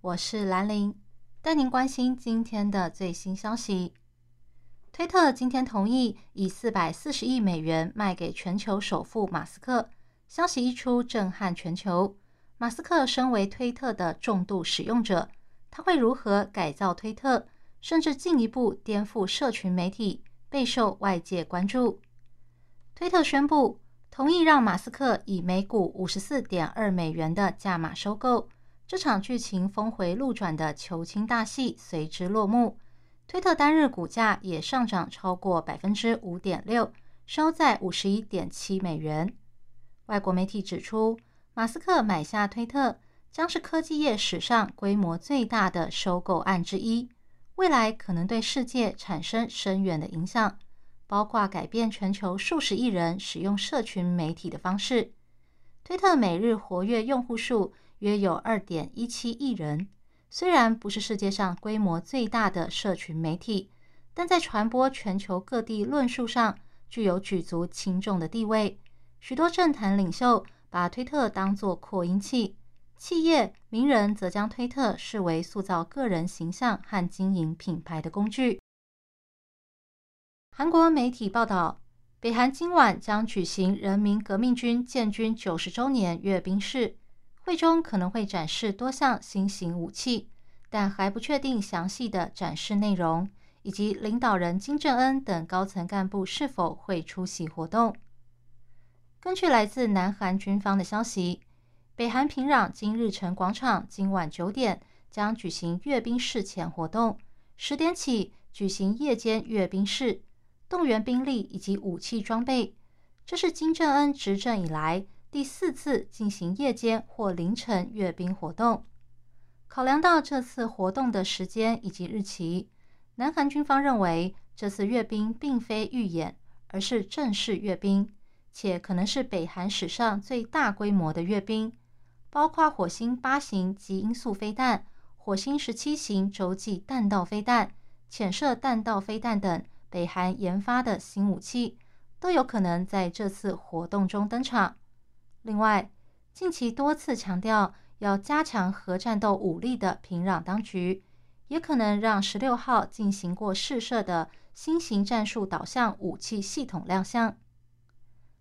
我是兰玲，带您关心今天的最新消息。推特今天同意以四百四十亿美元卖给全球首富马斯克，消息一出震撼全球。马斯克身为推特的重度使用者，他会如何改造推特，甚至进一步颠覆社群媒体，备受外界关注。推特宣布同意让马斯克以每股五十四点二美元的价码收购，这场剧情峰回路转的求亲大戏随之落幕。推特单日股价也上涨超过百分之五点六，收在五十一点七美元。外国媒体指出，马斯克买下推特将是科技业史上规模最大的收购案之一，未来可能对世界产生深远的影响，包括改变全球数十亿人使用社群媒体的方式。推特每日活跃用户数约有二点一七亿人。虽然不是世界上规模最大的社群媒体，但在传播全球各地论述上具有举足轻重的地位。许多政坛领袖把推特当作扩音器，企业名人则将推特视为塑造个人形象和经营品牌的工具。韩国媒体报道，北韩今晚将举行人民革命军建军九十周年阅兵式。会中可能会展示多项新型武器，但还不确定详细的展示内容，以及领导人金正恩等高层干部是否会出席活动。根据来自南韩军方的消息，北韩平壤金日成广场今晚九点将举行阅兵式前活动，十点起举行夜间阅兵式，动员兵力以及武器装备。这是金正恩执政以来。第四次进行夜间或凌晨阅兵活动。考量到这次活动的时间以及日期，南韩军方认为这次阅兵并非预演，而是正式阅兵，且可能是北韩史上最大规模的阅兵，包括火星八型及音速飞弹、火星十七型洲际弹道飞弹、潜射弹道飞弹等北韩研发的新武器，都有可能在这次活动中登场。另外，近期多次强调要加强核战斗武力的平壤当局，也可能让十六号进行过试射的新型战术导向武器系统亮相。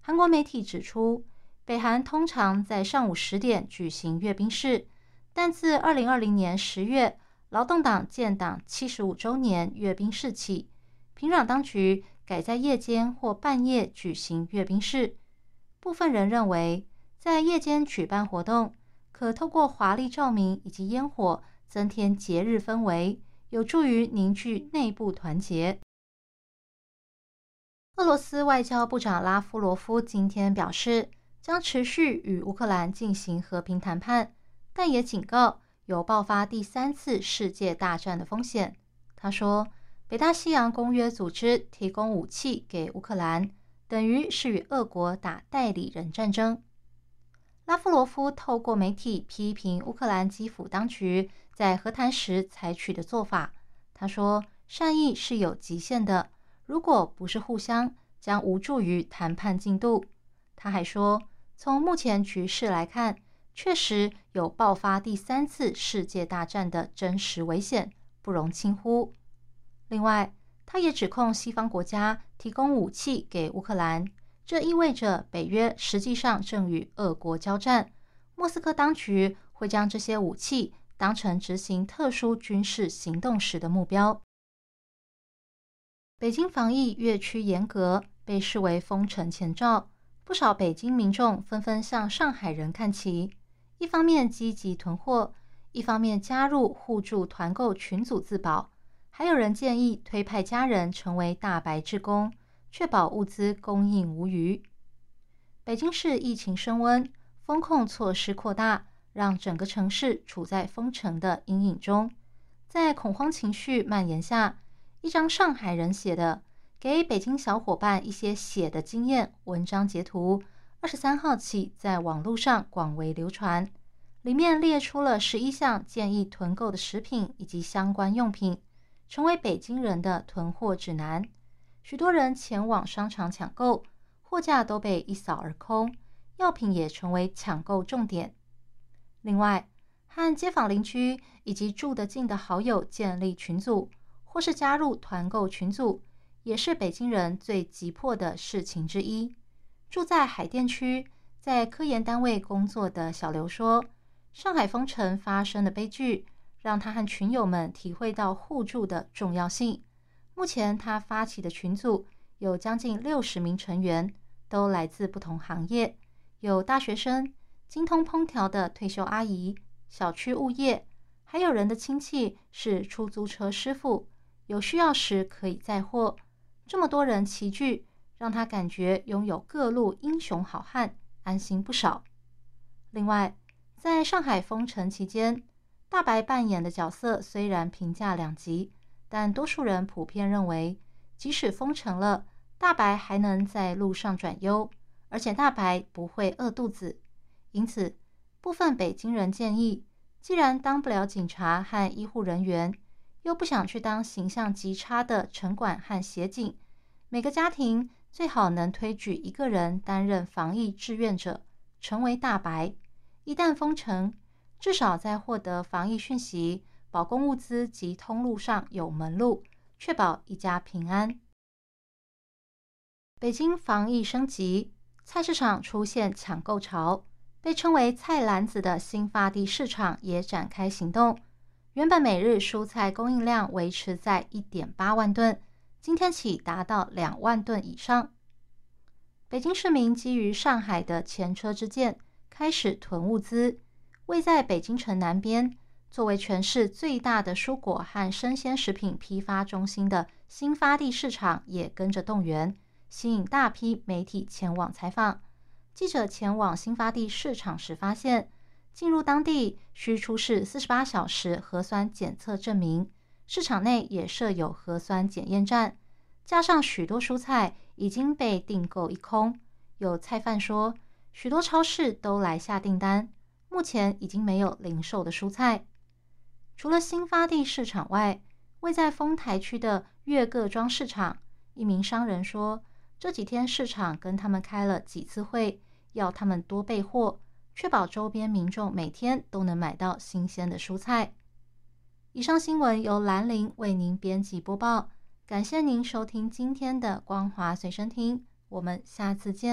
韩国媒体指出，北韩通常在上午十点举行阅兵式，但自二零二零年十月劳动党建党七十五周年阅兵式起，平壤当局改在夜间或半夜举行阅兵式。部分人认为。在夜间举办活动，可透过华丽照明以及烟火增添节日氛围，有助于凝聚内部团结。俄罗斯外交部长拉夫罗夫今天表示，将持续与乌克兰进行和平谈判，但也警告有爆发第三次世界大战的风险。他说：“北大西洋公约组织提供武器给乌克兰，等于是与俄国打代理人战争。”拉夫罗夫透过媒体批评乌克兰基辅当局在和谈时采取的做法。他说：“善意是有极限的，如果不是互相，将无助于谈判进度。”他还说：“从目前局势来看，确实有爆发第三次世界大战的真实危险，不容轻忽。”另外，他也指控西方国家提供武器给乌克兰。这意味着北约实际上正与俄国交战。莫斯科当局会将这些武器当成执行特殊军事行动时的目标。北京防疫越趋严格，被视为封城前兆。不少北京民众纷纷向上海人看齐，一方面积极囤货，一方面加入互助团购群组自保。还有人建议推派家人成为大白志工。确保物资供应无虞。北京市疫情升温，风控措施扩大，让整个城市处在封城的阴影中。在恐慌情绪蔓延下，一张上海人写的给北京小伙伴一些血的经验文章截图，二十三号起在网络上广为流传。里面列出了十一项建议囤购的食品以及相关用品，成为北京人的囤货指南。许多人前往商场抢购，货架都被一扫而空，药品也成为抢购重点。另外，和街坊邻居以及住得近的好友建立群组，或是加入团购群组，也是北京人最急迫的事情之一。住在海淀区，在科研单位工作的小刘说：“上海封城发生的悲剧，让他和群友们体会到互助的重要性。目前他发起的群组有将近六十名成员，都来自不同行业，有大学生、精通烹调的退休阿姨。”小区物业，还有人的亲戚是出租车师傅，有需要时可以载货。这么多人齐聚，让他感觉拥有各路英雄好汉，安心不少。另外，在上海封城期间，大白扮演的角色虽然评价两极，但多数人普遍认为，即使封城了，大白还能在路上转悠，而且大白不会饿肚子。因此，部分北京人建议，既然当不了警察和医护人员，又不想去当形象极差的城管和协警，每个家庭最好能推举一个人担任防疫志愿者，成为大白。一旦封城，至少在获得防疫讯息、保供物资及通路上有门路，确保一家平安。北京防疫升级，菜市场出现抢购潮。被称为“菜篮子”的新发地市场也展开行动。原本每日蔬菜供应量维持在一点八万吨，今天起达到两万吨以上。北京市民基于上海的前车之鉴，开始囤物资。位在北京城南边、作为全市最大的蔬果和生鲜食品批发中心的新发地市场也跟着动员，吸引大批媒体前往采访。记者前往新发地市场时发现，进入当地需出示四十八小时核酸检测证明。市场内也设有核酸检验站，加上许多蔬菜已经被订购一空。有菜贩说，许多超市都来下订单，目前已经没有零售的蔬菜。除了新发地市场外，位在丰台区的月各庄市场，一名商人说。这几天市场跟他们开了几次会，要他们多备货，确保周边民众每天都能买到新鲜的蔬菜。以上新闻由兰陵为您编辑播报，感谢您收听今天的光华随身听，我们下次见。